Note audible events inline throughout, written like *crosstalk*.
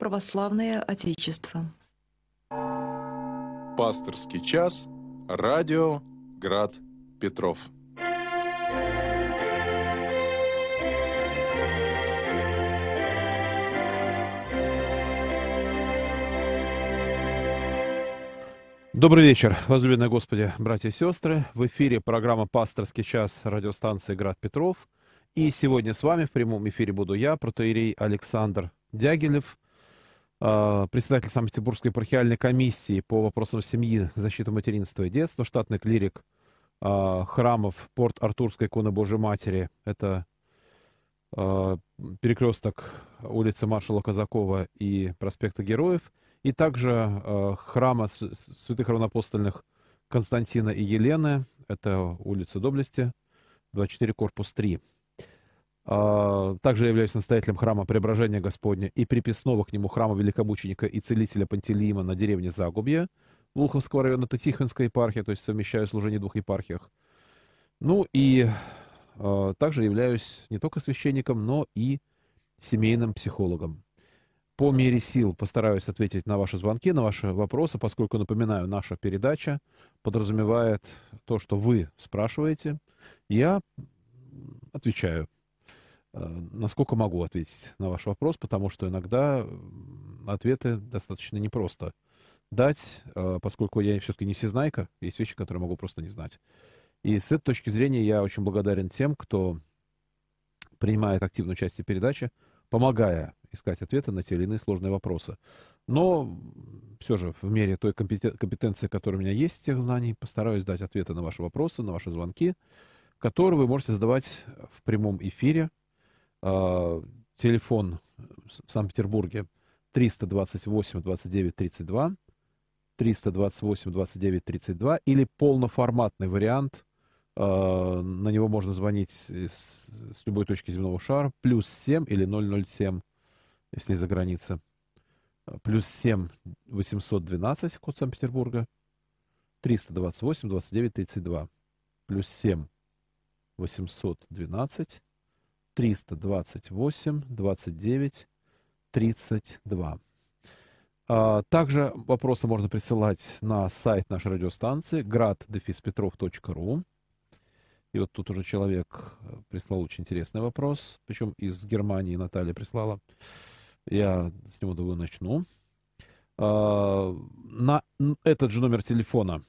православное Отечество. Пасторский час. Радио Град Петров. Добрый вечер, возлюбленные Господи, братья и сестры. В эфире программа «Пасторский час» радиостанции «Град Петров». И сегодня с вами в прямом эфире буду я, протеерей Александр Дягилев, председатель Санкт-Петербургской епархиальной комиссии по вопросам семьи, защиты материнства и детства, штатный клирик а, храмов Порт-Артурской иконы Божьей Матери. Это а, перекресток улицы маршала Казакова и проспекта Героев – и также э, храма святых равнопостольных Константина и Елены, это улица Доблести, 24, корпус 3. А, также являюсь настоятелем храма Преображения Господня и приписного к нему храма великомученика и целителя Пантелеима на деревне Загубье, Волховского района, это Тихвинская епархия, то есть совмещаю служение в двух епархиях. Ну и э, также являюсь не только священником, но и семейным психологом. По мере сил постараюсь ответить на ваши звонки, на ваши вопросы, поскольку, напоминаю, наша передача подразумевает то, что вы спрашиваете. Я отвечаю, насколько могу ответить на ваш вопрос, потому что иногда ответы достаточно непросто дать, э, поскольку я все-таки не всезнайка, есть вещи, которые могу просто не знать. И с этой точки зрения я очень благодарен тем, кто принимает активную часть передачи, помогая искать ответы на те или иные сложные вопросы. Но все же в мере той компетенции, которая у меня есть, тех знаний, постараюсь дать ответы на ваши вопросы, на ваши звонки, которые вы можете задавать в прямом эфире. А, телефон в Санкт-Петербурге 328 29 32, 328 29 32 или полноформатный вариант – а, на него можно звонить с, с любой точки земного шара. Плюс 7 или 007, если из-за границы. А, плюс 7 812, код Санкт-Петербурга. 328 29 32. Плюс 7 812 328 29 32. Также вопросы можно присылать на сайт нашей радиостанции grad-petrov.ru. И вот тут уже человек э, прислал очень интересный вопрос, причем из Германии Наталья прислала. Я с него, думаю, начну. А, на этот же номер телефона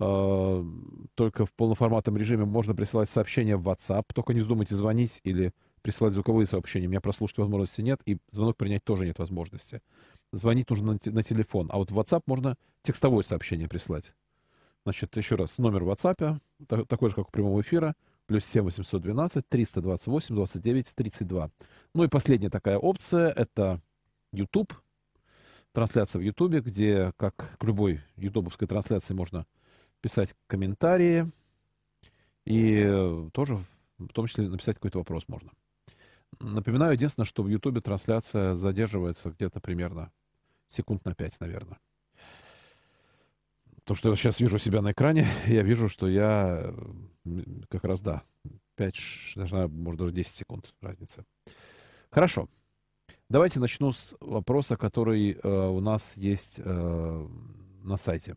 только в полноформатном режиме можно присылать сообщения в WhatsApp. Только не вздумайте звонить или присылать звуковые сообщения. У меня прослушать возможности нет, и звонок принять тоже нет возможности. Звонить нужно на, на телефон. А вот в WhatsApp можно текстовое сообщение прислать. Значит, еще раз, номер WhatsApp, такой же, как у прямого эфира, плюс 7 812 328 29 32. Ну и последняя такая опция, это YouTube, трансляция в YouTube, где, как к любой ютубовской трансляции, можно писать комментарии, и тоже, в том числе, написать какой-то вопрос можно. Напоминаю, единственное, что в YouTube трансляция задерживается где-то примерно секунд на 5, наверное. То, что я сейчас вижу себя на экране, *laughs* я вижу, что я как раз, да, 5, даже, может, даже 10 секунд разница. Хорошо. Давайте начну с вопроса, который э, у нас есть э, на сайте.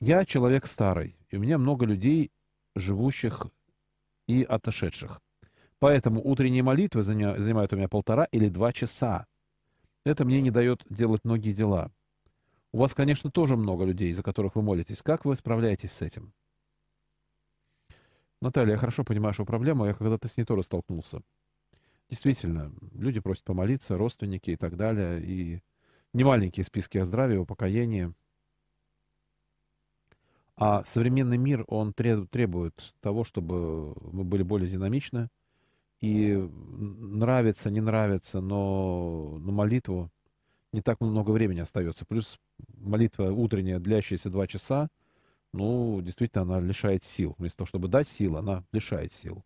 Я человек старый, и у меня много людей, живущих и отошедших. Поэтому утренние молитвы занимают у меня полтора или два часа. Это мне не дает делать многие дела. У вас, конечно, тоже много людей, за которых вы молитесь. Как вы справляетесь с этим? Наталья, я хорошо понимаю вашу проблему. Я когда-то с ней тоже столкнулся. Действительно, люди просят помолиться, родственники и так далее. И немаленькие списки о здравии, о покаянии. А современный мир, он требует того, чтобы мы были более динамичны. И нравится, не нравится, но на молитву не так много времени остается. Плюс молитва утренняя, длящаяся два часа, ну, действительно, она лишает сил. Вместо того, чтобы дать сил, она лишает сил.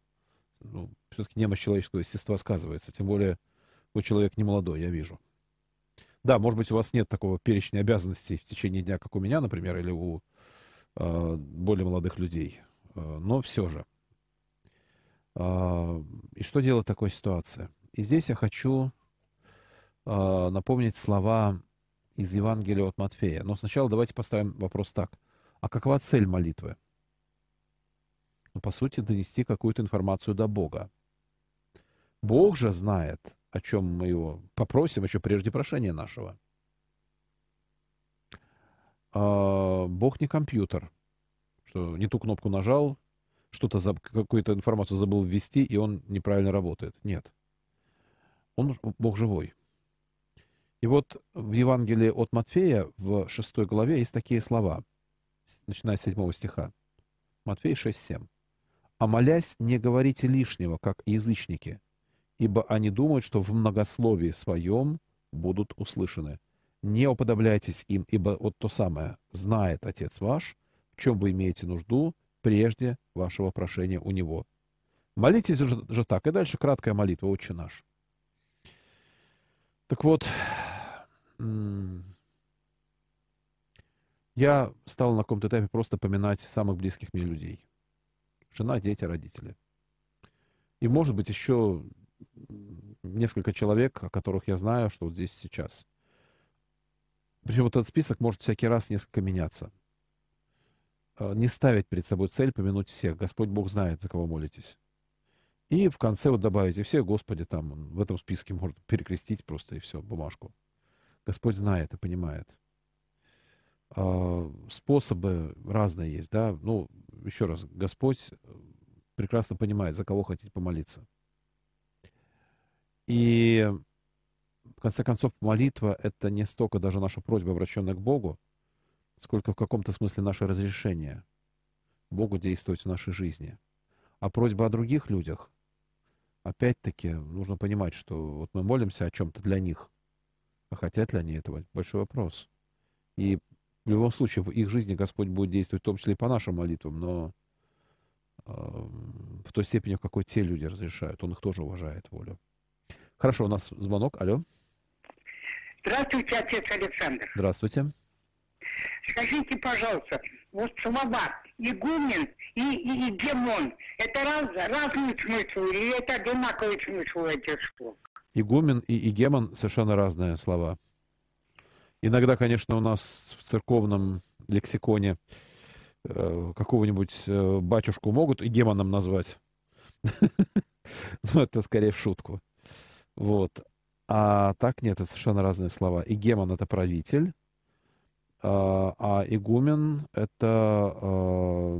Ну, все-таки немощь человеческого естества сказывается. Тем более, вы человек не молодой, я вижу. Да, может быть, у вас нет такого перечня обязанностей в течение дня, как у меня, например, или у более молодых людей. Э, но все же. Э, и что делать в такой ситуации? И здесь я хочу э, напомнить слова из Евангелия от Матфея. Но сначала давайте поставим вопрос так. А какова цель молитвы? Ну, по сути, донести какую-то информацию до Бога. Бог же знает, о чем мы его попросим еще прежде прошения нашего. А, Бог не компьютер, что не ту кнопку нажал, что-то, за, какую-то информацию забыл ввести, и он неправильно работает. Нет. Он Бог живой. И вот в Евангелии от Матфея в 6 главе есть такие слова, начиная с 7 стиха. Матфей 6:7. «А молясь, не говорите лишнего, как язычники, ибо они думают, что в многословии своем будут услышаны. Не уподобляйтесь им, ибо вот то самое знает Отец ваш, в чем вы имеете нужду, прежде вашего прошения у Него. Молитесь же, же так. И дальше краткая молитва, Отче наш. Так вот, я стал на каком-то этапе просто поминать самых близких мне людей. Жена, дети, родители. И, может быть, еще несколько человек, о которых я знаю, что вот здесь сейчас. Причем вот этот список может всякий раз несколько меняться. А, не ставить перед собой цель помянуть всех. Господь Бог знает, за кого молитесь. И в конце вот добавите все, Господи, там в этом списке можно перекрестить просто и все, бумажку. Господь знает и понимает. А, способы разные есть, да. Ну, еще раз, Господь прекрасно понимает, за кого хотите помолиться. И в конце концов, молитва — это не столько даже наша просьба, обращенная к Богу, сколько в каком-то смысле наше разрешение Богу действовать в нашей жизни. А просьба о других людях, опять-таки, нужно понимать, что вот мы молимся о чем-то для них, а хотят ли они этого? Большой вопрос. И в любом случае в их жизни Господь будет действовать, в том числе и по нашим молитвам, но э, в той степени, в какой те люди разрешают. Он их тоже уважает волю. Хорошо, у нас звонок. Алло. Здравствуйте, отец Александр. Здравствуйте. Скажите, пожалуйста, вот слова игумен и, и, и демон, это раз, разный смысл или это одинаковый смысл этих слов? Игумен и игемон совершенно разные слова. Иногда, конечно, у нас в церковном лексиконе э, какого-нибудь э, батюшку могут игемоном назвать. *laughs* Но это скорее в шутку. Вот. А так нет, это совершенно разные слова. Игемон — это правитель, а, а игумен — это, э,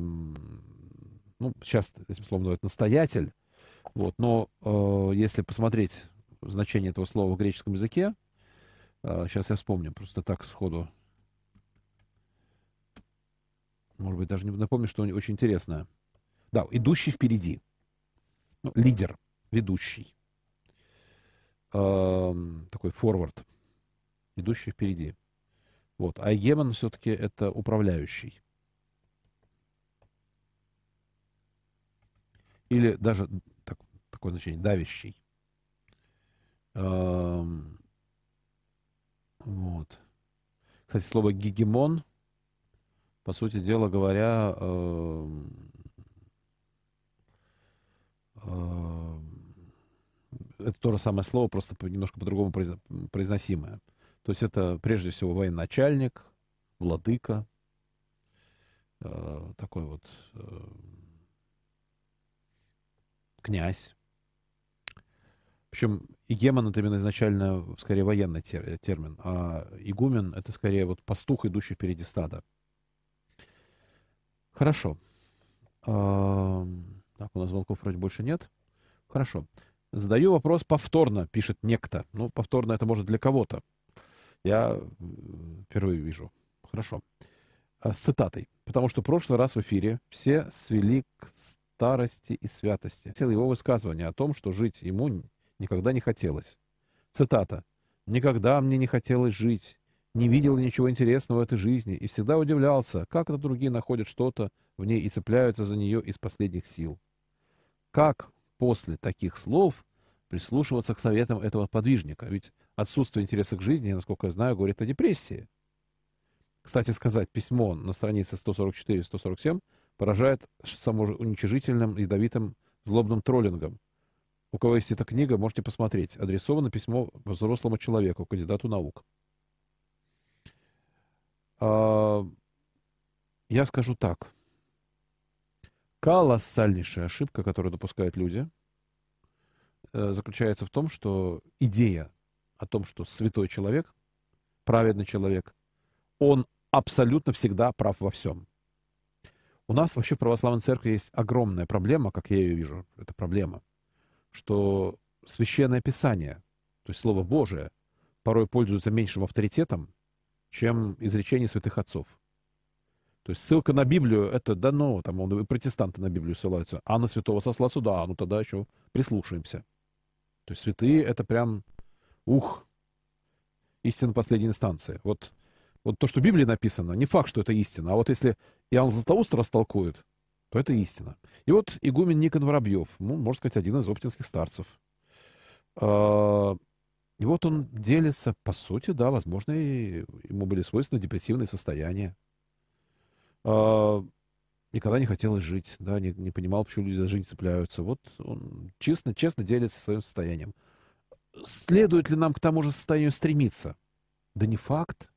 ну, сейчас этим словом называют настоятель. Вот. Но если посмотреть значение этого слова в греческом языке. Сейчас а, я вспомню, просто так сходу. Может быть, даже не напомню, что очень интересное. Да, идущий впереди. Ну, лидер, ведущий. Эм, такой форвард. Идущий впереди. Вот. А Егемон все-таки это управляющий. Или даже так, такое значение, давящий. Вот. Кстати, слово гегемон, по сути дела говоря, это то же самое слово, просто немножко по-другому произносимое. То есть это прежде всего военачальник, владыка, э, такой вот э, князь. Причем игемон это именно изначально скорее военный термин, а игумен это скорее вот пастух, идущий впереди стада. Хорошо. Так, у нас звонков вроде больше нет. Хорошо. Задаю вопрос повторно, пишет некто. Ну, повторно это может для кого-то. Я впервые вижу. Хорошо. А, с цитатой. Потому что в прошлый раз в эфире все свели к старости и святости. Его высказывание о том, что жить ему никогда не хотелось. Цитата. «Никогда мне не хотелось жить, не видел ничего интересного в этой жизни и всегда удивлялся, как это другие находят что-то в ней и цепляются за нее из последних сил. Как после таких слов прислушиваться к советам этого подвижника? Ведь отсутствие интереса к жизни, насколько я знаю, говорит о депрессии. Кстати сказать, письмо на странице 144-147 поражает самоуничижительным, ядовитым, злобным троллингом, У кого есть эта книга, можете посмотреть. Адресовано письмо взрослому человеку, кандидату наук. А, я скажу так. Колоссальнейшая ошибка, которую допускают люди, э, заключается в том, что идея о том, что святой человек, праведный человек, он абсолютно всегда прав во всем. У нас вообще в православной церкви есть огромная проблема, как я ее вижу, это проблема, что священное писание, то есть Слово Божие, порой пользуется меньшим авторитетом, чем изречение святых отцов. То есть ссылка на Библию, это да ну, там он, протестанты на Библию ссылаются, а на святого сослаться, да, ну тогда еще прислушаемся. То есть святые это прям, ух, истина последней инстанции. Вот вот то, что в Библии написано, не факт, что это истина. А вот если Иоанн Златоуст растолкует, то это истина. И вот игумен Никон Воробьев, ну, можно сказать, один из оптинских старцев. А, и вот он делится, по сути, да, возможно, ему были свойственны депрессивные состояния. А, никогда не хотелось жить, да, не, не понимал, почему люди за жизнь цепляются. Вот он честно, честно делится своим состоянием. Следует ли нам к тому же состоянию стремиться? Да не факт.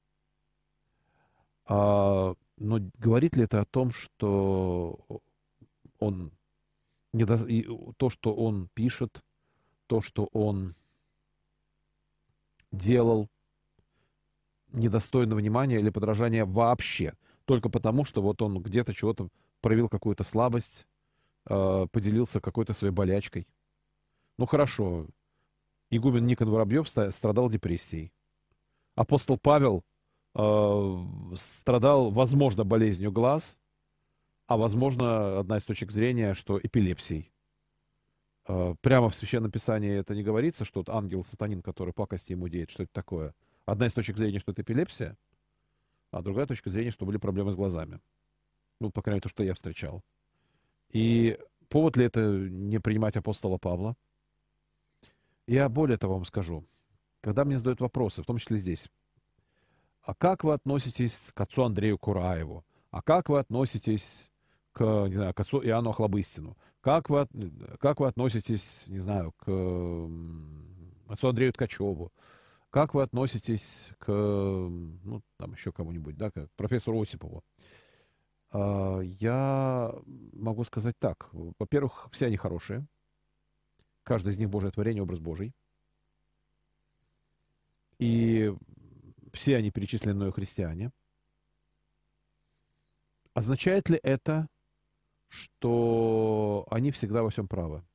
А, но говорит ли это о том, что он не до... и то, что он пишет, то, что он делал, недостойно внимания или подражания вообще, только потому, что вот он где-то чего-то проявил какую-то слабость, э, поделился какой-то своей болячкой. Ну хорошо, игумен Никон Воробьев страдал депрессией. Апостол Павел Э, страдал, возможно, болезнью глаз, а возможно, одна из точек зрения, что эпилепсией. Э, прямо в Священном Писании это не говорится, что вот ангел-сатанин, который пакости ему деет, что это такое. Одна из точек зрения, что это эпилепсия, а другая точка зрения, что были проблемы с глазами. Ну, по крайней мере, то, что я встречал. И повод ли это не принимать апостола Павла? Я более того вам скажу. Когда мне задают вопросы, в том числе здесь, а как вы относитесь к отцу Андрею Кураеву? А как вы относитесь к, не знаю, к отцу Иоанну Охлобыстину? Как вы, как вы относитесь, не знаю, к отцу Андрею Ткачеву? Как вы относитесь к, ну, там еще кому-нибудь, да, к профессору Осипову? А, я могу сказать так. Во-первых, все они хорошие. Каждый из них Божье творение, образ Божий. И все они перечисленные христиане. Означает ли это, что они всегда во всем правы?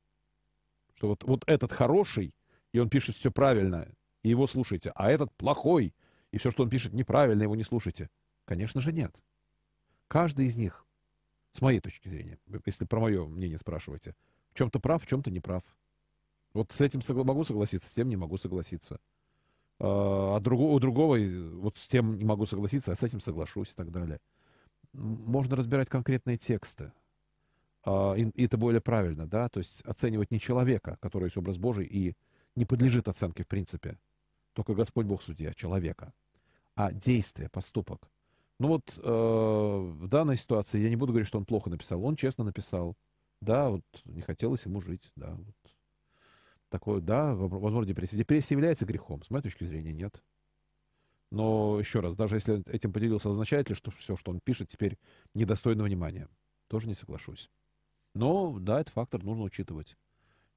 Что вот, вот этот хороший, и он пишет все правильно, и его слушайте, а этот плохой, и все, что он пишет неправильно, его не слушайте? Конечно же нет. Каждый из них, с моей точки зрения, если про мое мнение спрашиваете, в чем-то прав, в чем-то не прав. Вот с этим могу согласиться, с тем не могу согласиться а другого, у другого, вот с тем не могу согласиться, а с этим соглашусь и так далее. Можно разбирать конкретные тексты. А, и, и это более правильно, да, то есть оценивать не человека, который есть образ Божий и не подлежит оценке в принципе. Только Господь Бог судья, человека. А действие, поступок. Ну вот э, в данной ситуации я не буду говорить, что он плохо написал. Он честно написал. Да, вот не хотелось ему жить, да, вот такое, да, возможно, депрессия. Депрессия является грехом, с моей точки зрения, нет. Но еще раз, даже если этим поделился, означает ли, что все, что он пишет, теперь недостойно внимания? Тоже не соглашусь. Но, да, этот фактор нужно учитывать.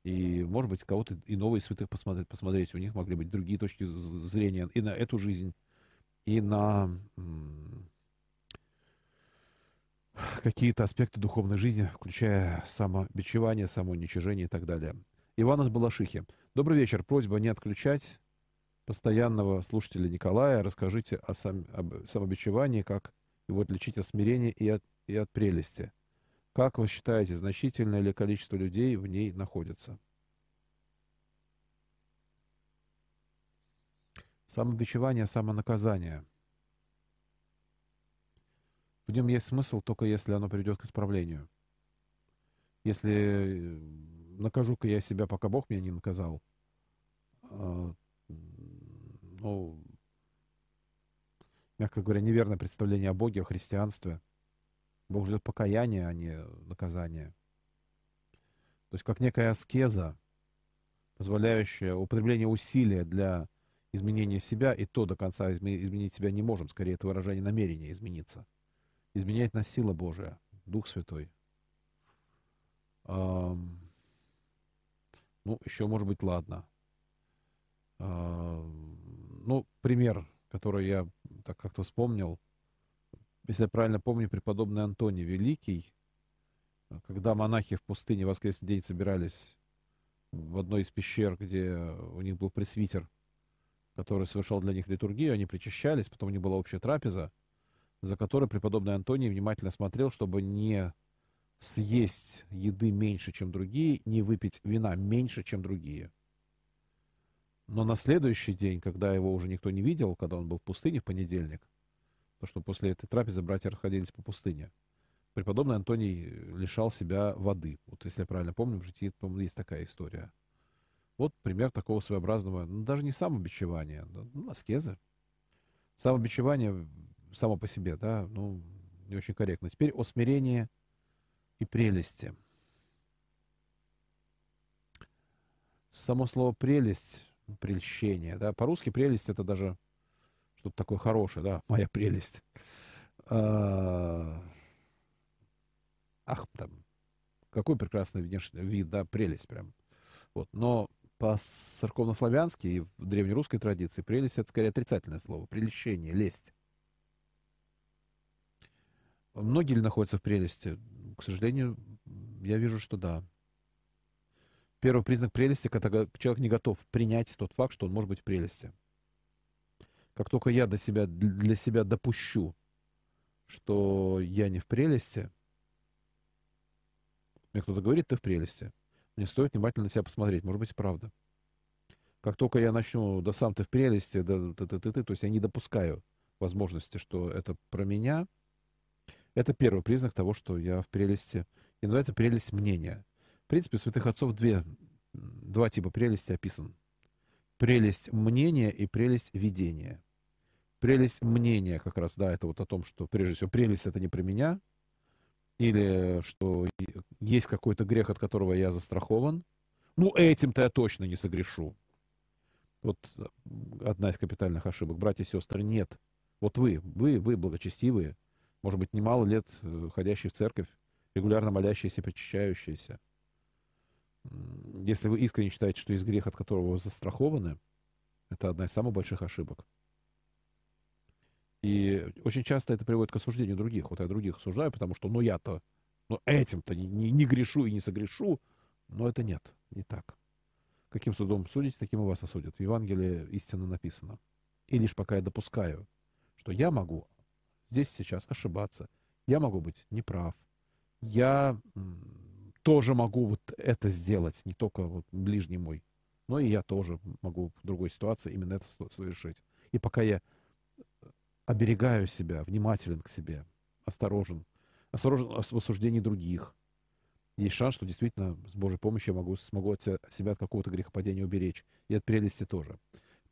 И, может быть, кого-то иного из святых посмотреть, посмотреть. У них могли быть другие точки зрения и на эту жизнь, и на какие-то аспекты духовной жизни, включая самобичевание, самоуничижение и так далее. Иван из Балашихи. Добрый вечер. Просьба не отключать постоянного слушателя Николая. Расскажите о сам, об самобичевании, как его отличить от смирения и от, и от прелести. Как вы считаете, значительное ли количество людей в ней находится? Самобичевание, самонаказание. В нем есть смысл только если оно приведет к исправлению. Если накажу-ка я себя, пока Бог меня не наказал. А, ну, мягко говоря, неверное представление о Боге, о христианстве. Бог ждет покаяния, а не наказания. То есть как некая аскеза, позволяющее употребление усилия для изменения себя, и то до конца изменить себя не можем, скорее это выражение намерения измениться. Изменяет нас сила Божия, Дух Святой. Эм, ну, еще, может быть, ладно. Эм, ну, пример, который я так как-то вспомнил. Если я правильно помню, преподобный Антоний Великий, когда монахи в пустыне в воскресный день собирались в одной из пещер, где у них был пресвитер, который совершал для них литургию, они причащались, потом у них была общая трапеза, за которой преподобный Антоний внимательно смотрел, чтобы не съесть еды меньше, чем другие, не выпить вина меньше, чем другие. Но на следующий день, когда его уже никто не видел, когда он был в пустыне в понедельник, то что после этой трапезы братья расходились по пустыне, преподобный Антоний лишал себя воды. Вот если я правильно помню, в житии, по есть такая история. Вот пример такого своеобразного, ну, даже не самобичевания, ну, аскезы. Самобичевание само по себе, да, ну, не очень корректно. Теперь о смирении и прелести. Само слово «прелесть», «прельщение», да, по-русски «прелесть» — это даже что-то такое хорошее, да, моя прелесть. А, ах, там, какой прекрасный внешний вид, да, прелесть прям. Вот, но по-церковнославянски и в древнерусской традиции прелесть — это скорее отрицательное слово, прельщение, лесть. Многие ли находятся в прелести? К сожалению, я вижу, что да. Первый признак прелести, когда человек не готов принять тот факт, что он может быть в прелести. Как только я для себя, для себя допущу, что я не в прелести, мне кто-то говорит, ты в прелести, мне стоит внимательно на себя посмотреть, может быть, правда. Как только я начну, да сам ты в прелести, да ты, ты, ты, ты, то есть я не допускаю возможности, что это про меня – это первый признак того, что я в прелести. И называется прелесть мнения. В принципе, святых отцов две, два типа прелести описан. Прелесть мнения и прелесть видения. Прелесть мнения как раз, да, это вот о том, что прежде всего прелесть это не про меня, или что есть какой-то грех, от которого я застрахован. Ну, этим-то я точно не согрешу. Вот одна из капитальных ошибок. Братья и сестры, нет. Вот вы, вы, вы благочестивые, может быть, немало лет э, ходящий в церковь, регулярно молящийся, причащающийся. Если вы искренне считаете, что есть грех, от которого вы застрахованы, это одна из самых больших ошибок. И очень часто это приводит к осуждению других. Вот я других осуждаю, потому что, ну, я-то, ну, этим-то не, не, не грешу и не согрешу. Но это нет, не так. Каким судом судите, таким и вас осудят. В Евангелии истинно написано. И лишь пока я допускаю, что я могу, здесь сейчас ошибаться. Я могу быть неправ. Я тоже могу вот это сделать, не только вот ближний мой, но и я тоже могу в другой ситуации именно это совершить. И пока я оберегаю себя, внимателен к себе, осторожен, осторожен в осуждении других, есть шанс, что действительно с Божьей помощью я могу, смогу от себя от какого-то грехопадения уберечь. И от прелести тоже.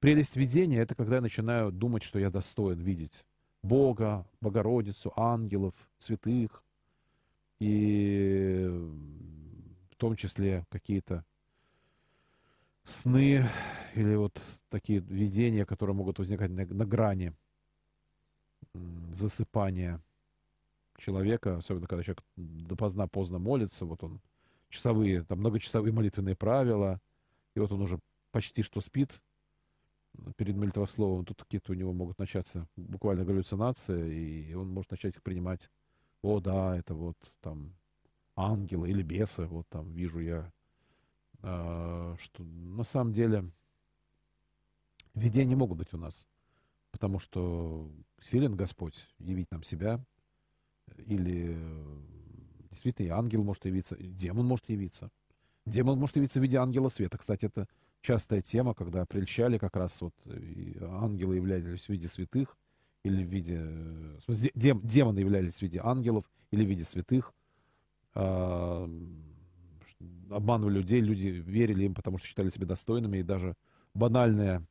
Прелесть видения — это когда я начинаю думать, что я достоин видеть Бога, Богородицу, ангелов, святых, и в том числе какие-то сны или вот такие видения, которые могут возникать на, на грани засыпания человека, особенно когда человек допоздна поздно молится, вот он часовые, там многочасовые молитвенные правила, и вот он уже почти что спит, перед молитвословом, тут какие-то у него могут начаться буквально галлюцинации, и он может начать их принимать. О, да, это вот там ангелы или бесы, вот там вижу я, а, что на самом деле видения могут быть у нас, потому что силен Господь явить нам себя, или действительно и ангел может явиться, и демон может явиться. Демон может явиться в виде ангела света. Кстати, это частая тема, когда прельщали как раз вот ангелы являлись в виде святых или в виде... Э, дем, демоны являлись в виде ангелов или в виде святых. А, обманывали людей, люди верили им, потому что считали себя достойными, и даже банальная а,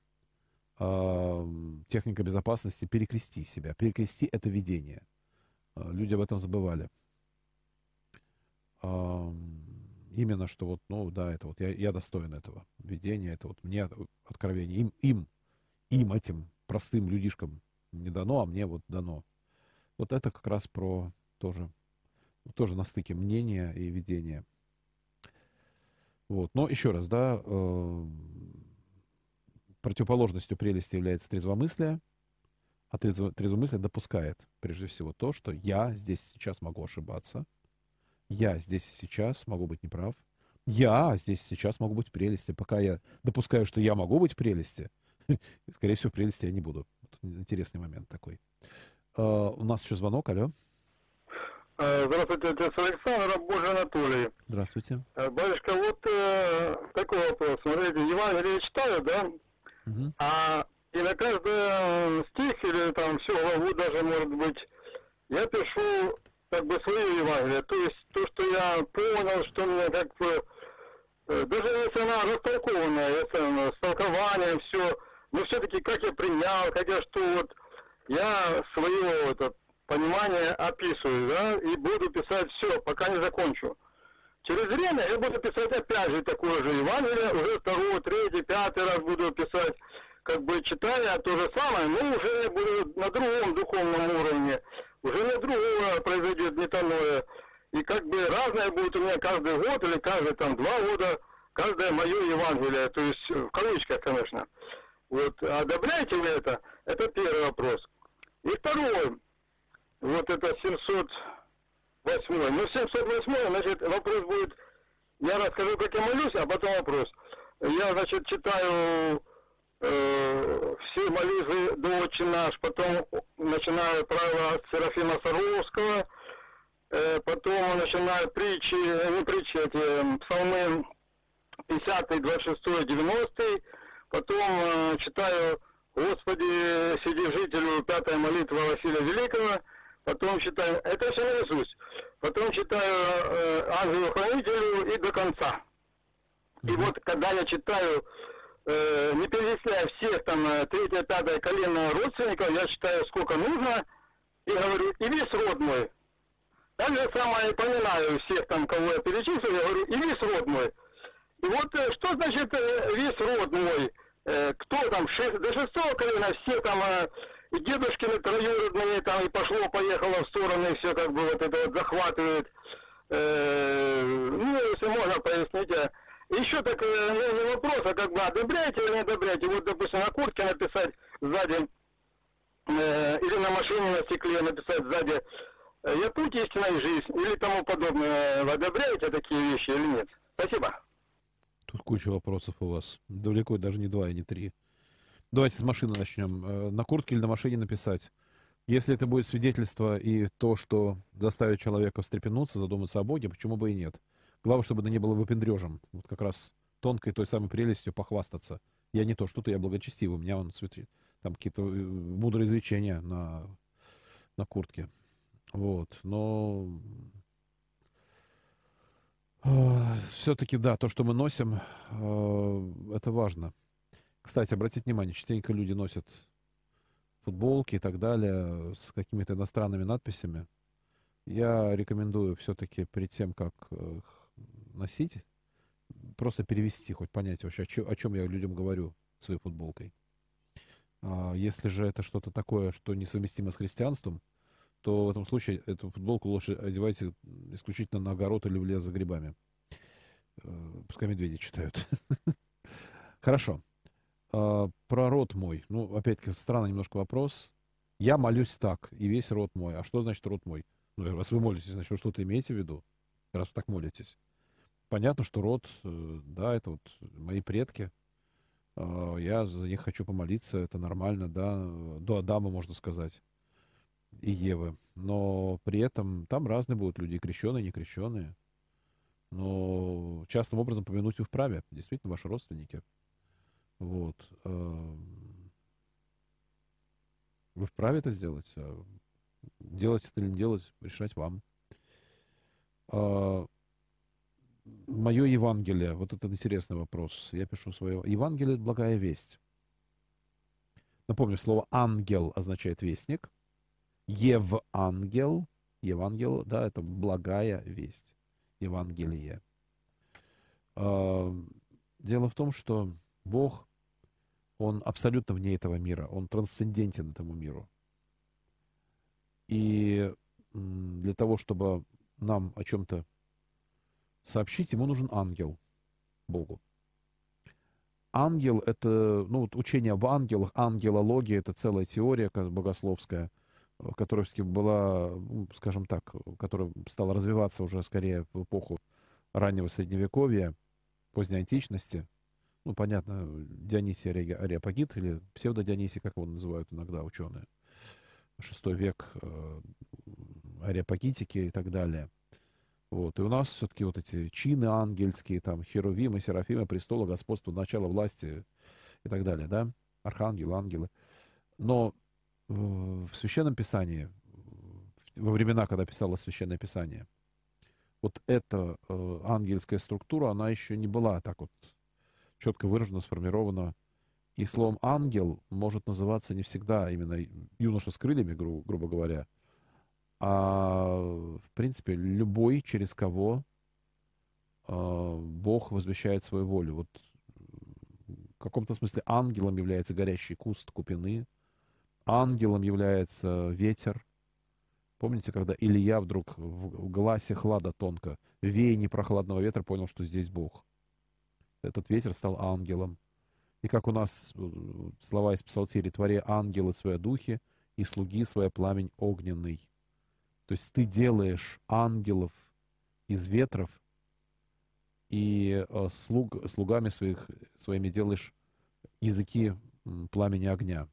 техника безопасности перекрести себя. Перекрести это видение. А, люди об этом забывали. именно что вот, ну да, это вот я, я достоин этого видения, это вот мне откровение, им, им, им этим простым людишкам не дано, а мне вот дано. Вот это как раз про тоже, тоже на стыке мнения и видения. Вот. Но еще раз, да, э, противоположностью прелести является трезвомыслие, а трезво, трезвомыслие допускает, прежде всего, то, что я здесь сейчас могу ошибаться, я здесь и сейчас могу быть неправ, я здесь сейчас могу быть в прелести. Пока я допускаю, что я могу быть в прелести, *laughs* скорее всего, в прелести я не буду. Интересный момент такой. Uh, у нас еще звонок, алло. Э, здравствуйте, отец Александр, Божий Анатолий. Здравствуйте. Э, батюшка, вот э, такой вопрос. Смотрите, Евангелие читаю, да? Угу. А и на каждый стих или там всю главу даже, может быть, я пишу как бы свое Евангелие. То есть то, что я понял, что мне как бы, э, даже если она растолкованная, если с толкованием все, но все-таки как я принял, как я что вот, я свое это понимание описываю, да, и буду писать все, пока не закончу. Через время я буду писать опять же такое же Евангелие, уже второй, третий, пятый раз буду писать, как бы читая то же самое, но уже буду на другом духовном уровне, уже на другое произойдет метаноя. И как бы разное будет у меня каждый год или каждые там два года, каждое мое Евангелие, то есть в кавычках, конечно. Вот, одобряете ли это? Это первый вопрос. И второй, вот это 708. Ну, 708, значит, вопрос будет, я расскажу, как я молюсь, а потом вопрос. Я, значит, читаю э, все молитвы до «Отче наш», потом начинаю правила Серафима Саровского, э, потом начинаю притчи, не притчи, эти псалмы 50, 26, 90, потом э, читаю «Господи, сиди жителю», пятая молитва Василия Великого, потом читаю, это все наизусть, потом читаю э, ангелу-хранителю и до конца. И вот когда я читаю э, не перечисляя всех там э, третье, пятое колено родственников, я считаю, сколько нужно, и говорю, и весь род мой. Так же самое поминаю всех там, кого я перечислил, я говорю, и весь род мой. И вот э, что значит э, весь род мой? Кто там, шесть, до шестого колена, все там, и дедушкины троюродные, там, и пошло-поехало в стороны, и все как бы вот это вот захватывает. Ну, если можно, поясните, еще так э, не вопрос, а как бы одобряете или не одобряете. Вот, допустим, на куртке написать сзади, э, или на машине на стекле написать сзади э, «Я путь истинной жизнь» или тому подобное. Вы одобряете такие вещи или нет? Спасибо. Тут куча вопросов у вас. Далеко даже не два и не три. Давайте с машины начнем. Э, на куртке или на машине написать. Если это будет свидетельство и то, что заставит человека встрепенуться, задуматься о Боге, почему бы и нет? Главное, чтобы это не было выпендрежем. Вот как раз тонкой той самой прелестью похвастаться. Я не то, что-то я благочестивый, у меня он цветет. Там какие-то э, мудрые изречения на, на куртке. Вот. Но э, все-таки, да, то, что мы носим, э, это важно. Кстати, обратите внимание, частенько люди носят футболки и так далее с какими-то иностранными надписями. Я рекомендую все-таки перед тем, как носить, просто перевести, хоть понять вообще, о чем, о чем я людям говорю своей футболкой. А если же это что-то такое, что несовместимо с христианством, то в этом случае эту футболку лучше одевайте исключительно на огород или в лес за грибами. Э, пускай медведи читают. *laughs* Хорошо. А, про род мой. Ну, опять-таки, странный немножко вопрос. Я молюсь так, и весь род мой. А что значит род мой? Ну, раз вы молитесь, значит, вы что-то имеете в виду? Раз вы так молитесь. Понятно, что род, э, да, это вот мои предки. А, я за них хочу помолиться, это нормально, да, до Адама, можно сказать, и Евы. Но при этом там разные будут люди, крещеные, не крещеные. Но частным образом помянуть вы вправе, действительно, ваши родственники. Вот. А, вы вправе это сделать. А делать это или не делать, решать вам мое Евангелие, вот это интересный вопрос. Я пишу свое. Евангелие — это благая весть. Напомню, слово «ангел» означает «вестник». Евангел, Евангел, да, это благая весть. Евангелие. А, дело в том, что Бог, Он абсолютно вне этого мира, Он трансцендентен этому миру. И для того, чтобы нам о чем-то сообщить, ему нужен ангел Богу. Ангел — это, ну, вот учение об ангелах, ангелология — это целая теория богословская, которая была, ну, скажем так, которая стала развиваться уже скорее в эпоху раннего Средневековья, поздней античности. Ну, понятно, Дионисий Ариапагит или псевдо-Дионисий, как его называют иногда ученые. Шестой век э, Ариапагитики и так далее. Вот. И у нас все-таки вот эти чины ангельские, там, херувимы, серафимы, престола, господство, начало власти и так далее, да? Архангелы, ангелы. Но в Священном Писании, во времена, когда писалось Священное Писание, вот эта э, ангельская структура, она еще не была так вот четко выражена, сформирована. И словом «ангел» может называться не всегда именно юноша с крыльями, гру, грубо говоря, а, в принципе, любой, через кого э, Бог возвещает свою волю. Вот в каком-то смысле ангелом является горящий куст купины, ангелом является ветер. Помните, когда Илья вдруг в гласе хлада тонко, веяние прохладного ветра, понял, что здесь Бог. Этот ветер стал ангелом. И как у нас э, слова из Псалтири, «Твори ангелы свои духи, и слуги свои пламень огненный». То есть ты делаешь ангелов из ветров, и э, слуг, слугами своих, своими делаешь языки пламени огня.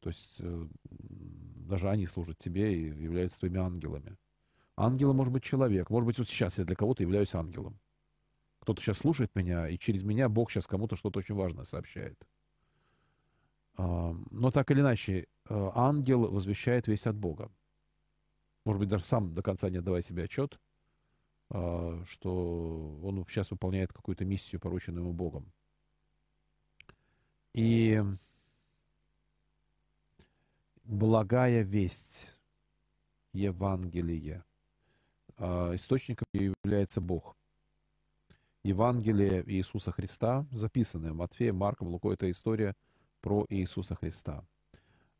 То есть э, даже они служат тебе и являются твоими ангелами. Ангелом может быть человек. Может быть, вот сейчас я для кого-то являюсь ангелом. Кто-то сейчас слушает меня, и через меня Бог сейчас кому-то что-то очень важное сообщает. А, но так или иначе, э, ангел возвещает весь от Бога. Может быть, даже сам до конца не отдавая себе отчет, а, что он сейчас выполняет какую-то миссию, порученную ему Богом. И благая весть, Евангелие. А, источником является Бог. Евангелие Иисуса Христа, записанное Матфеем, Марком, Лукой, это история про Иисуса Христа.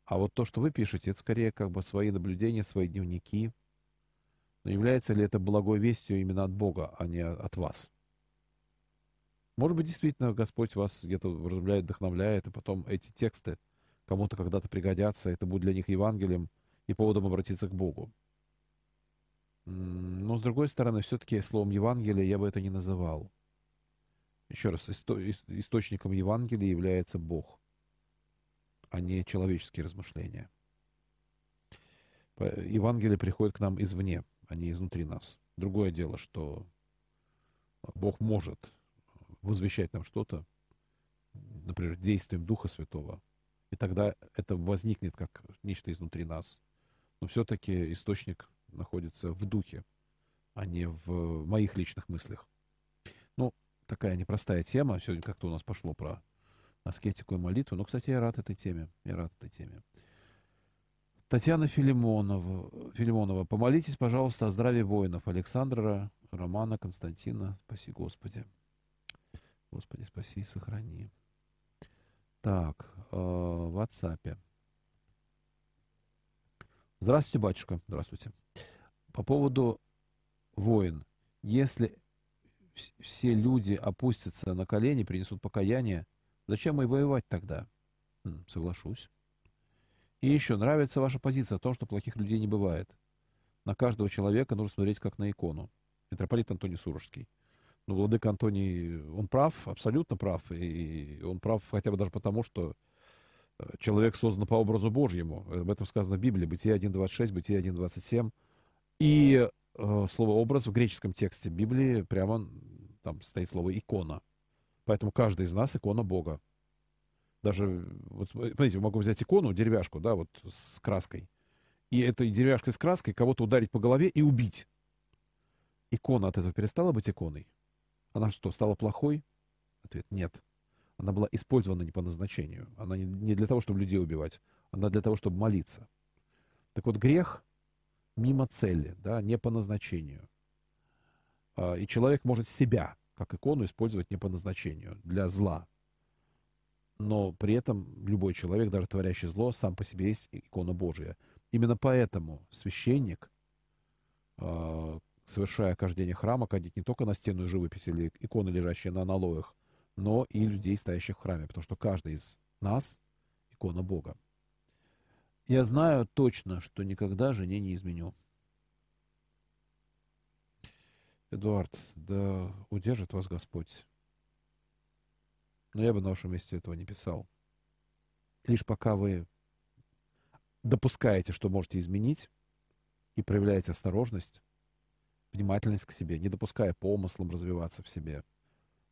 А вот то, что вы пишете, это скорее как бы свои наблюдения, свои дневники. Но является ли это благой вестью именно от Бога, а не от вас? Может быть, действительно, Господь вас где-то вразумляет, вдохновляет, и потом эти тексты кому-то когда-то пригодятся, это будет для них Евангелием и поводом обратиться к Богу. Но, с другой стороны, все-таки словом Евангелие я бы это не называл. Еще раз, исто источником Евангелия является Бог, а не человеческие размышления. Евангелие приходит к нам извне, а не изнутри нас. Другое дело, что Бог может возвещать нам что-то, например, действием Духа Святого, и тогда это возникнет как нечто изнутри нас. Но все-таки источник находится в духе, а не в моих личных мыслях. Ну, такая непростая тема. Сегодня как-то у нас пошло про аскетику и молитву. Но, кстати, я рад этой теме. Я рад этой теме. Татьяна Филимонова. Филимонова. Помолитесь, пожалуйста, о здравии воинов. Александра, Романа, Константина. Спаси Господи. Господи, спаси и сохрани. Так, э, в WhatsApp. Здравствуйте, батюшка. Здравствуйте. По поводу войн. Если все люди опустятся на колени, принесут покаяние, зачем и воевать тогда? Соглашусь. И еще нравится ваша позиция о том, что плохих людей не бывает. На каждого человека нужно смотреть как на икону. Митрополит Антоний Сурожский. Ну, Владыка Антоний, он прав, абсолютно прав. И он прав хотя бы даже потому, что э, человек создан по образу Божьему. Об этом сказано в Библии, Бытие 1.26, Бытие 1.27. И слово «образ» в греческом тексте Библии прямо там стоит слово «икона». Поэтому каждый из нас икона Бога. Даже, вот, смотрите, могу взять икону, деревяшку, да, вот с краской. И этой деревяшкой с краской кого-то ударить по голове и убить. Икона от этого перестала быть иконой? Она что, стала плохой? Ответ – нет. Она была использована не по назначению. Она не для того, чтобы людей убивать. Она для того, чтобы молиться. Так вот, грех мимо цели, да, не по назначению. А, и человек может себя как икону использовать не по назначению, для зла. Но при этом любой человек, даже творящий зло, сам по себе есть икона Божия. Именно поэтому священник, э, совершая кождение храма, кадит не только на стену живопись или иконы, лежащие на аналоях, но и людей, стоящих в храме, потому что каждый из нас — икона Бога. Я знаю точно, что никогда жене не изменю. Эдуард, да удержит вас Господь. Но я бы на вашем месте этого не писал. Лишь пока вы допускаете, что можете изменить, и проявляете осторожность, внимательность к себе, не допуская помыслам развиваться в себе.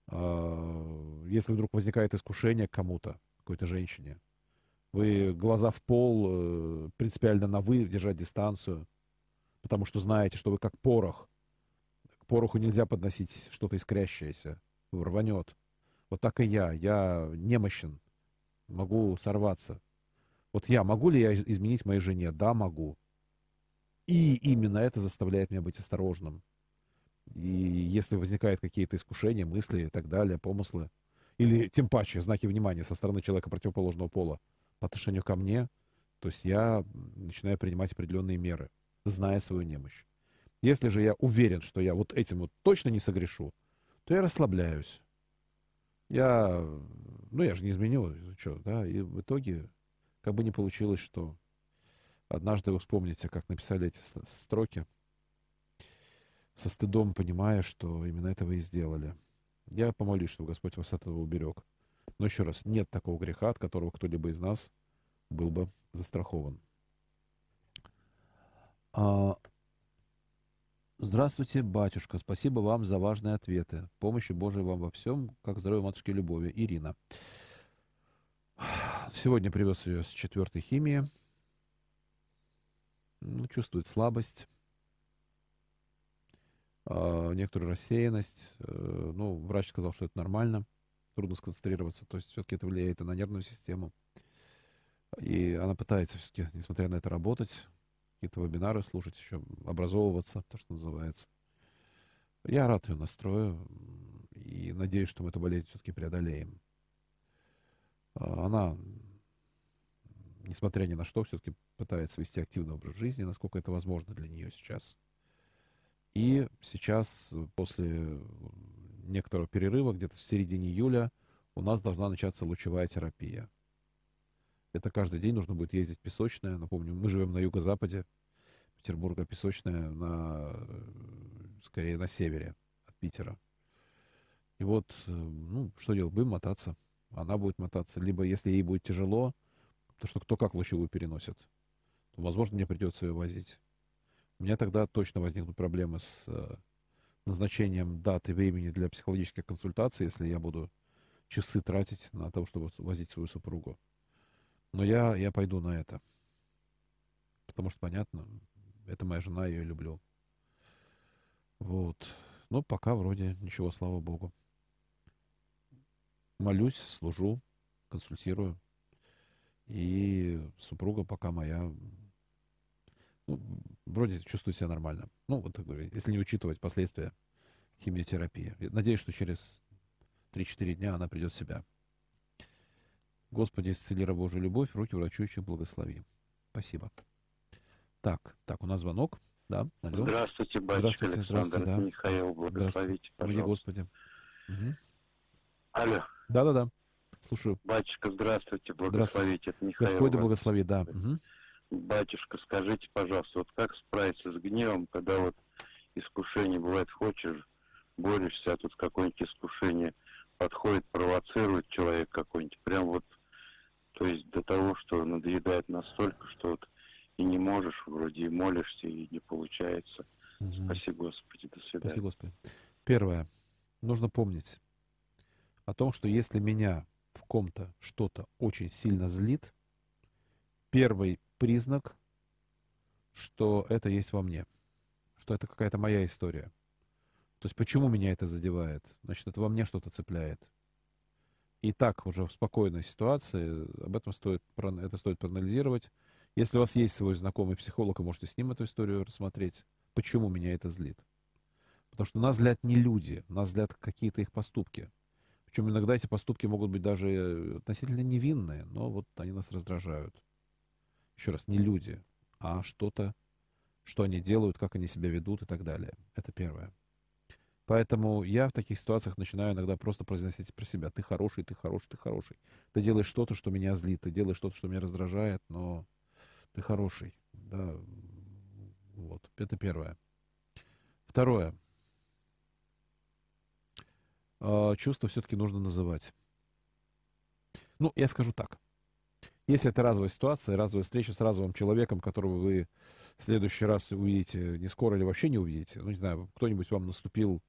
А, если вдруг возникает искушение к кому-то, какой-то женщине, вы глаза в пол, э, принципиально на «вы», держать дистанцию, потому что знаете, что вы как порох. К пороху нельзя подносить что-то искрящееся, рванет. Вот так и я. Я немощен. Могу сорваться. Вот я, могу ли я изменить моей жене? Да, могу. И именно это заставляет меня быть осторожным. И если возникают какие-то искушения, мысли и так далее, помыслы, или тем паче знаки внимания со стороны человека противоположного пола по отношению ко мне, то есть я начинаю принимать определенные меры, зная свою немощь. Если же я уверен, что я вот этим вот точно не согрешу, то я расслабляюсь. Я, ну я же не изменю, что, да, и в итоге как бы не получилось, что однажды вы вспомните, как написали эти строки, со стыдом понимая, что именно это вы и сделали. Я помолюсь, чтобы Господь вас от этого уберег. Но еще раз, нет такого греха, от которого кто-либо из нас был бы застрахован. А... Здравствуйте, батюшка. Спасибо вам за важные ответы. Помощи Божией вам во всем, как здоровье матушки Любови. Ирина. Сегодня привез ее с четвертой химии. Ну, чувствует слабость, э, некоторую рассеянность. Э, ну, врач сказал, что это нормально. Трудно сконцентрироваться. То есть все-таки это влияет и на нервную систему. И она пытается все-таки, несмотря на это, работать какие-то вебинары слушать, еще образовываться, то, что называется. Я рад ее настрою и надеюсь, что мы эту болезнь все-таки преодолеем. А, она, несмотря ни на что, все-таки пытается вести активный образ жизни, насколько это возможно для нее сейчас. И сейчас, после некоторого перерыва, где-то в середине июля, у нас должна начаться лучевая терапия. Это каждый день нужно будет ездить в Песочное. Напомню, мы живем на юго-западе Петербурга, Песочное на, скорее на севере от Питера. И вот, э, ну, что делать? Будем мотаться. Она будет мотаться. Либо, если ей будет тяжело, то что кто как лучевую переносит, то, возможно, мне придется ее возить. У меня тогда точно возникнут проблемы с э, назначением даты времени для психологических консультаций, если я буду часы тратить на то, чтобы возить свою супругу. Но я, я пойду на это. Потому что, понятно, это моя жена, я ее люблю. Вот. Но пока вроде ничего, слава богу. Молюсь, служу, консультирую. И супруга пока моя, ну, вроде чувствует себя нормально. Ну, вот так говорю, если не учитывать последствия химиотерапии. Надеюсь, что через 3-4 дня она придет в себя. Господи, исцели Божию любовь, руки врачующих благослови. Спасибо. Так, так, у нас звонок. Да, алло. Здравствуйте, батюшка Здравствуйте, Александр. здравствуйте, да. Михаил, благословите, пожалуйста. Господи. Угу. Алло, Да-да-да. Слушаю. батюшка, здравствуйте, благословите. Это Михаил. Господи, вас. благослови, да. Мгм. Батюшка, скажите, пожалуйста, вот как справиться с гневом, когда вот искушение бывает, хочешь, борешься, а тут какое-нибудь искушение подходит, провоцирует человек какой-нибудь, прям вот, то есть до того, что надоедает настолько, что вот и не можешь, вроде и молишься, и не получается. Мгм. Спасибо, Господи, до свидания. Спасибо, Господи. Первое. Нужно помнить о том, что если меня в ком-то что-то очень сильно злит, первый признак, что это есть во мне, что это какая-то моя история. То есть почему меня это задевает? Значит, это во мне что-то цепляет. И так уже в спокойной ситуации об этом стоит, это стоит проанализировать. Если у вас есть свой знакомый психолог, вы можете с ним эту историю рассмотреть. Почему меня это злит? Потому что нас злят не люди, нас злят какие-то их поступки. Причем иногда эти поступки могут быть даже относительно невинные, но вот они нас раздражают. Еще раз, не люди, а что-то, что они делают, как они себя ведут и так далее. Это первое. Поэтому я в таких ситуациях начинаю иногда просто произносить про себя. Ты хороший, ты хороший, ты хороший. Ты делаешь что-то, что меня злит, ты делаешь что-то, что меня раздражает, но ты хороший. Да, вот, это первое. Второе. А, чувство все-таки нужно называть. Ну, я скажу так. Если это разовая ситуация, разовая встреча с разовым человеком, которого вы в следующий раз увидите не скоро или вообще не увидите, ну, не знаю, кто-нибудь вам наступил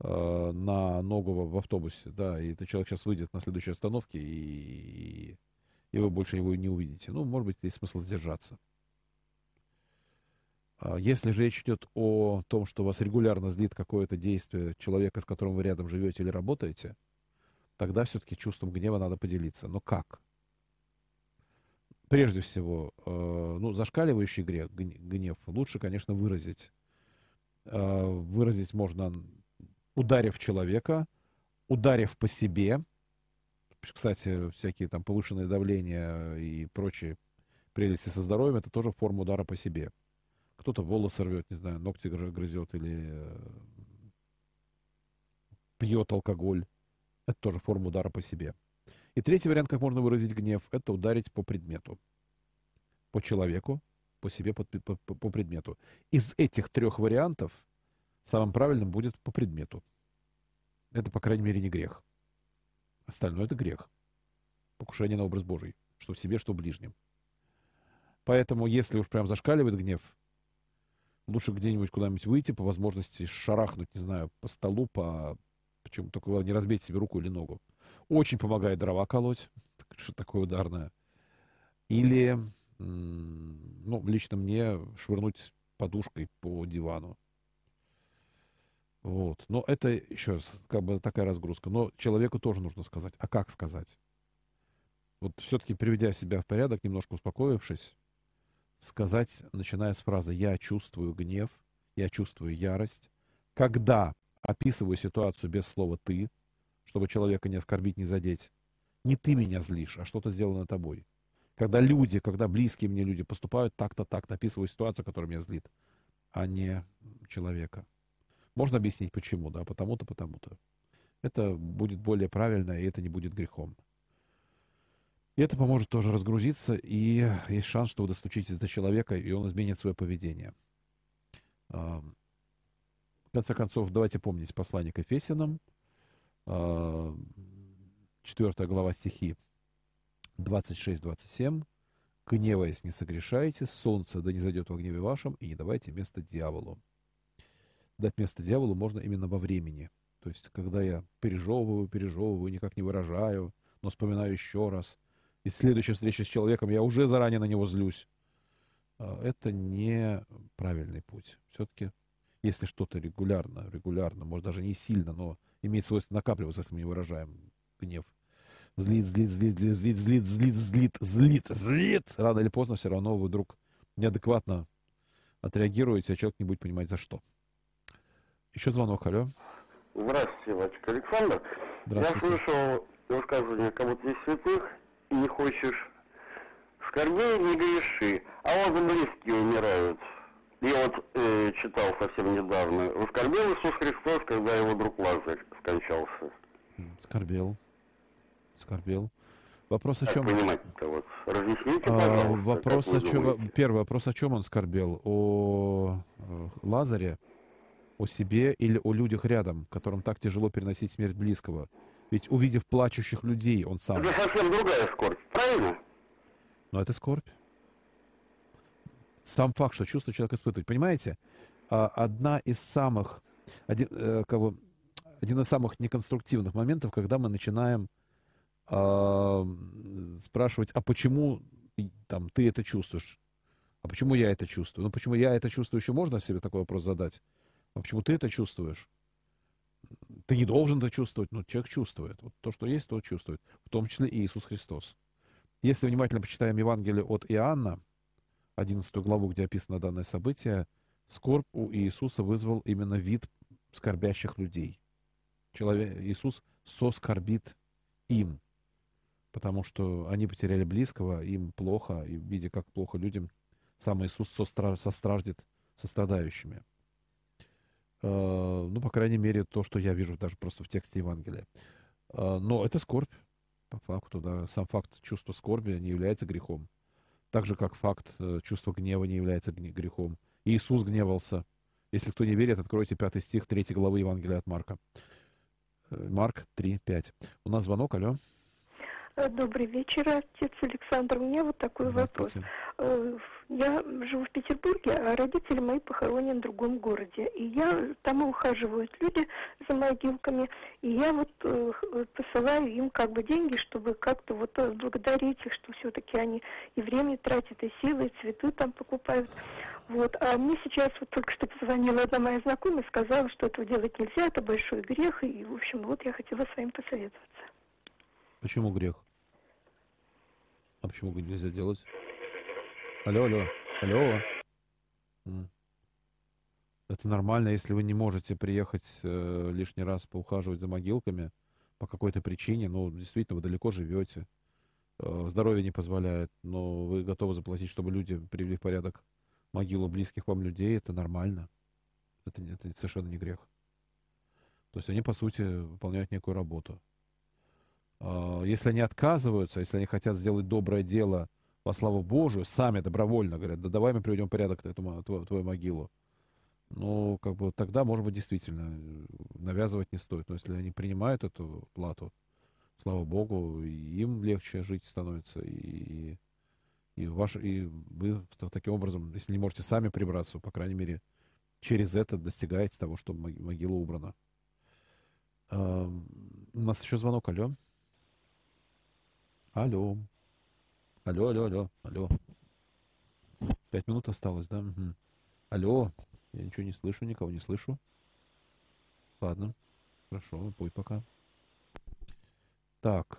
э, на ногу в, в автобусе, да, и этот человек сейчас выйдет на следующей остановке, и, и вы больше его не увидите. Ну, может быть, есть смысл сдержаться. А если же речь идет о том, что вас регулярно злит какое-то действие человека, с которым вы рядом живете или работаете, тогда все-таки чувством гнева надо поделиться. Но как? Прежде всего, э, ну, зашкаливающий грех, гнев лучше, конечно, выразить. Э, выразить можно, ударив человека, ударив по себе. Кстати, всякие там повышенное давление и прочие прелести со здоровьем, это тоже форма удара по себе. Кто-то волосы рвет, не знаю, ногти грызет или э, пьет алкоголь. Это тоже форма удара по себе. И третий вариант, как можно выразить гнев, это ударить по предмету. По человеку, по себе, по, по, по предмету. Из этих трех вариантов самым правильным будет по предмету. Это, по крайней мере, не грех. Остальное это грех. Покушение на образ Божий. Что в себе, что в ближнем. Поэтому, если уж прям зашкаливает гнев, Лучше где-нибудь куда-нибудь выйти, по возможности шарахнуть, не знаю, по столу, по... Почему только не разбить себе руку или ногу. Очень помогает дрова колоть, что такое ударное. Или, ну, лично мне швырнуть подушкой по дивану. Вот. Но это, еще раз, как бы такая разгрузка. Но человеку тоже нужно сказать. А как сказать? Вот все-таки приведя себя в порядок, немножко успокоившись, сказать, начиная с фразы «я чувствую гнев», «я чувствую ярость», когда описываю ситуацию без слова «ты», чтобы человека не оскорбить, не задеть. Не ты меня злишь, а что-то сделано тобой. Когда люди, когда близкие мне люди поступают так-то, так-то, описываю ситуацию, которая меня злит, а не человека. Можно объяснить, почему, да, потому-то, потому-то. Это будет более правильно, и это не будет грехом. И это поможет тоже разгрузиться, и есть шанс, что вы достучитесь до человека, и он изменит свое поведение. В конце концов, давайте помнить послание к Ефесянам, 4 глава стихи 26-27. «Гневаясь, не согрешайте, солнце да не зайдет во гневе вашем, и не давайте место дьяволу». Дать место дьяволу можно именно во времени. То есть, когда я пережевываю, пережевываю, никак не выражаю, но вспоминаю еще раз – и следующая встреча с человеком, я уже заранее на него злюсь. А, это не правильный путь. Все-таки, если что-то регулярно, регулярно, может даже не сильно, но имеет свойство накапливаться, если мы не выражаем гнев. Злит, злит, злит, злит, злит, злит, злит, злит, злит, злит. Рано или поздно все равно вы вдруг неадекватно отреагируете, а человек не будет понимать за что. Еще звонок, алло. Здравствуйте, Владимир Александр. Здравствуйте. Я слышал высказывание кого-то из святых, не хочешь скорбей, не греши. А вот близкие умирают. Я вот э, читал совсем недавно. Воскорбел Иисус Христос, когда его друг Лазарь скончался. Скорбел. Скорбел. Вопрос о чем? вот? Разъясните, а, вопрос о чем? Первый вопрос о чем он скорбел? О э, Лазаре, о себе или о людях рядом, которым так тяжело переносить смерть близкого? Ведь увидев плачущих людей, он сам... Это совсем другая скорбь, правильно? Но это скорбь. Сам факт, что чувство человек испытывает. Понимаете, а, одна из самых... Один, э, кого, один из самых неконструктивных моментов, когда мы начинаем э, спрашивать, а почему там, ты это чувствуешь? А почему я это чувствую? Ну, почему я это чувствую, еще можно себе такой вопрос задать? А почему ты это чувствуешь? ты не должен это чувствовать, но человек чувствует. Вот то, что есть, то чувствует. В том числе и Иисус Христос. Если внимательно почитаем Евангелие от Иоанна, 11 главу, где описано данное событие, скорбь у Иисуса вызвал именно вид скорбящих людей. Человек, Иисус соскорбит им, потому что они потеряли близкого, им плохо, и видя, как плохо людям, сам Иисус состраждет со страдающими. Э, ну, по крайней мере, то, что я вижу даже просто в тексте Евангелия. Э, но это скорбь, по факту, да. Сам факт чувства скорби не является грехом. Так же, как факт э, чувства гнева не является грехом. Иисус гневался. Если кто не верит, откройте пятый стих третьей главы Евангелия от Марка. Марк 3, 5. У нас звонок, алло. Добрый вечер, отец Александр. У меня вот такой вопрос. Э, я живу в Петербурге, а родители мои похоронены в другом городе. И я там ухаживают люди за могилками. И я вот э, посылаю им как бы деньги, чтобы как-то вот э, благодарить их, что все-таки они и время тратят, и силы, и цветы там покупают. Вот. А мне сейчас вот только что позвонила одна моя знакомая, сказала, что этого делать нельзя, это большой грех. И, в общем, вот я хотела с вами посоветоваться. Почему грех? А почему нельзя делать? Алло, алло, алло. Это нормально, если вы не можете приехать э, лишний раз поухаживать за могилками по какой-то причине. Ну, действительно, вы далеко живете. Э, здоровье не позволяет, но вы готовы заплатить, чтобы люди привели в порядок могилу близких вам людей. Это нормально. Это, это совершенно не грех. То есть они, по сути, выполняют некую работу. А, если они отказываются, если они хотят сделать доброе дело во славу Божию, сами добровольно говорят, да давай мы приведем порядок эту твою, твою могилу. Ну, как бы тогда, может быть, действительно э, навязывать не стоит. Но если они принимают эту плату, слава Богу, им легче жить становится. И, и, ваш, и вы таким образом, если не можете сами прибраться, по крайней мере, через это достигаете того, чтобы могила убрана. У нас еще звонок, алло. Алло. Алло, алло, алло, алло. Пять минут осталось, да? Угу. Алло. Я ничего не слышу, никого не слышу. Ладно. Хорошо, пой пока. Так.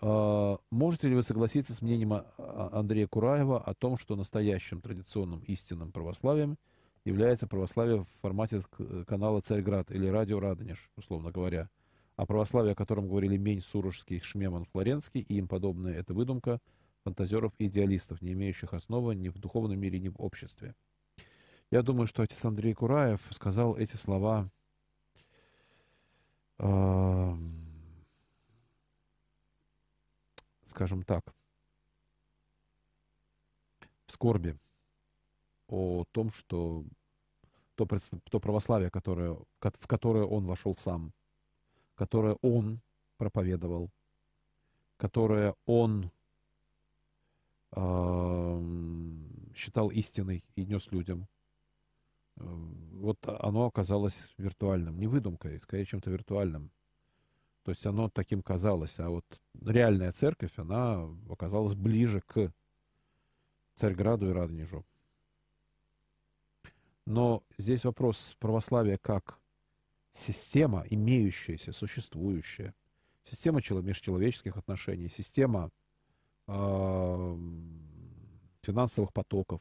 А, можете ли вы согласиться с мнением а, а, Андрея Кураева о том, что настоящим традиционным истинным православием является православие в формате канала «Царьград» или радио «Радонеж», условно говоря, а православие, о котором говорили Мень, Сурожский, Шмеман, Флоренский и им подобное, это выдумка фантазеров и идеалистов, не имеющих основы ни в духовном мире, ни в обществе. Я думаю, что отец Андрей Кураев сказал эти слова э, скажем так, в скорби о том, что то, то православие, которое, в которое он вошел сам, которое он проповедовал, которое он э, считал истиной и нес людям. Э, вот оно оказалось виртуальным, не выдумкой, скорее чем-то виртуальным. То есть оно таким казалось, а вот реальная церковь, она оказалась ближе к Царьграду и Радонежу. Но здесь вопрос православия как система, имеющаяся, существующая, система межчеловеческих отношений, система э, финансовых потоков,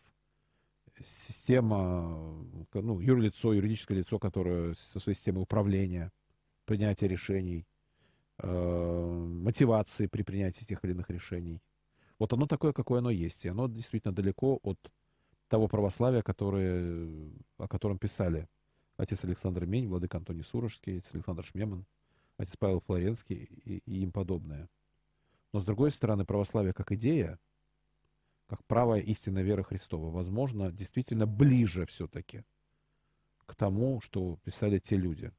система, ну, юрлицо, юридическое лицо, которое со своей системой управления, принятия решений, э, мотивации при принятии тех или иных решений. Вот оно такое, какое оно есть. И оно действительно далеко от того православия, которое, о котором писали отец Александр Мень, владык Антоний Сурожский, отец Александр Шмеман, отец Павел Флоренский и, и им подобное. Но, с другой стороны, православие как идея, как правая истинная вера Христова, возможно, действительно ближе все-таки к тому, что писали те люди.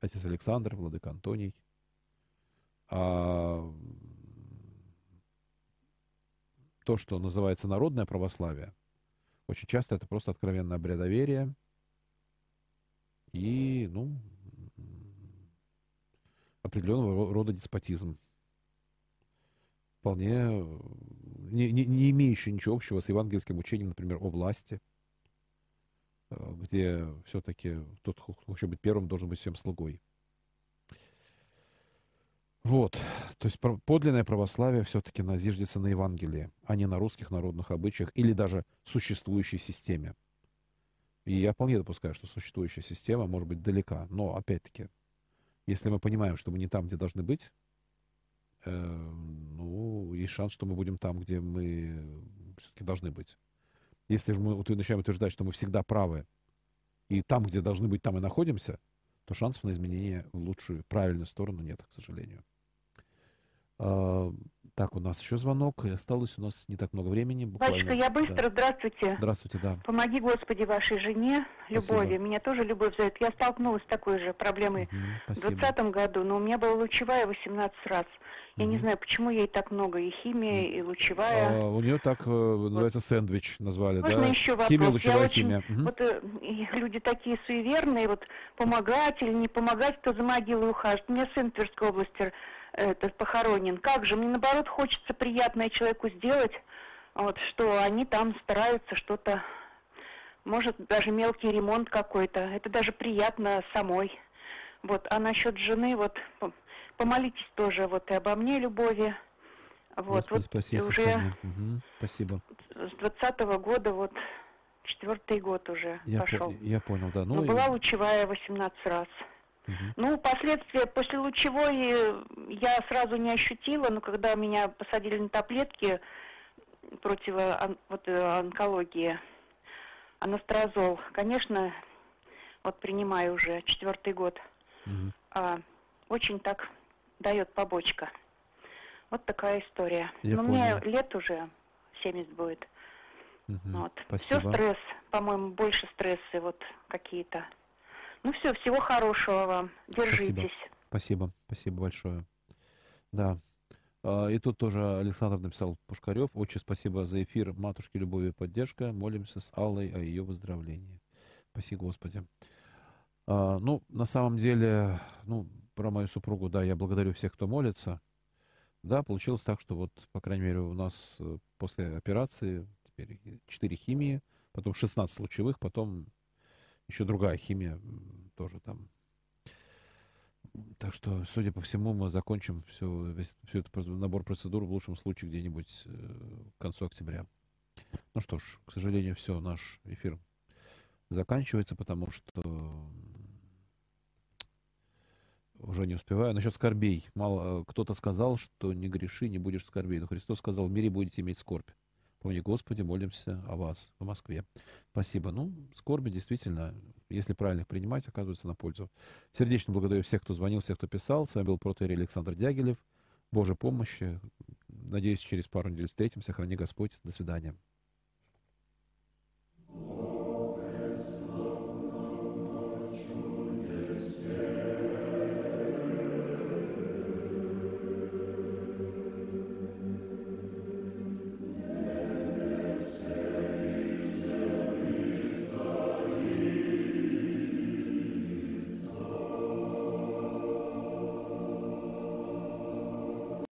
Отец Александр, владык Антоний. А то, что называется народное православие, очень часто это просто откровенное обрядоверие – и, ну, определенного рода деспотизм. Вполне не, не, не имеющий ничего общего с евангельским учением, например, о власти, э, где все-таки тот, кто хочет быть первым, должен быть всем слугой. Вот. То есть подлинное православие все-таки назиждется на Евангелии, а не на русских народных обычаях или даже существующей системе. И я вполне допускаю, что существующая система может быть далека. Но, опять-таки, если мы понимаем, что мы не там, где должны быть, э, ну, есть шанс, что мы будем там, где мы все-таки должны быть. Если же мы вот, начинаем утверждать, что мы всегда правы, и там, где должны быть, там и находимся, то шансов на изменение в лучшую, правильную сторону нет, к сожалению. А, так, у нас еще звонок. И осталось у нас не так много времени. Буквально. Батюшка, я быстро. Да. Здравствуйте. Здравствуйте, да. Помоги, Господи, вашей жене, Любови. Спасибо. Меня тоже любовь зовет. Я столкнулась с такой же проблемой угу, в 2020 году, но у меня была лучевая 18 раз. Я угу. не знаю, почему ей так много, и химия, и лучевая. А, у нее так э, называется сэндвич назвали, Можно да? еще вопрос? Химия, лучевая я химия. Очень, угу. Вот э, люди такие суеверные, вот помогать или не помогать, кто за могилой ухаживает. У меня сын Тверской области этот похоронен. Как же, мне наоборот хочется приятное человеку сделать, вот, что они там стараются что-то, может, даже мелкий ремонт какой-то. Это даже приятно самой. Вот, а насчет жены, вот, помолитесь тоже вот и обо мне, любови. Вот, Господи, вот спаси, уже угу, спасибо. С двадцатого года вот четвертый год уже я пошел. По, я понял, да. Ну, Но и... была лучевая 18 раз. Ну, последствия после лучевой я сразу не ощутила, но когда меня посадили на таблетки против вот, э, онкологии, анастрозол, конечно, вот принимаю уже четвертый год, угу. а, очень так дает побочка. Вот такая история. Я но понял. мне лет уже 70 будет. Угу. Вот. Все стресс, по-моему, больше стрессы вот какие-то. Ну все, всего хорошего вам. Держитесь. Спасибо, спасибо, спасибо большое. Да. А, и тут тоже Александр написал Пушкарев. Очень спасибо за эфир. Матушке любовь и поддержка. Молимся с Аллой о ее выздоровлении. Спаси Господи. А, ну, на самом деле, ну, про мою супругу, да, я благодарю всех, кто молится. Да, получилось так, что вот, по крайней мере, у нас э, после операции теперь 4 химии, потом 16 лучевых, потом еще другая химия тоже там. Так что, судя по всему, мы закончим все, весь, все это набор процедур в лучшем случае где-нибудь э, к концу октября. Ну что ж, к сожалению, все, наш эфир заканчивается, потому что уже не успеваю. Насчет скорбей. Мало кто-то сказал, что не греши, не будешь скорбей. Но Христос сказал, в мире будете иметь скорбь. Помни, Господи, молимся о вас в Москве. Спасибо. Ну, скорби действительно, если правильно их принимать, оказывается на пользу. Сердечно благодарю всех, кто звонил, всех, кто писал. С вами был протеерей Александр Дягилев. Божьей помощи. Надеюсь, через пару недель встретимся. Храни Господь. До свидания.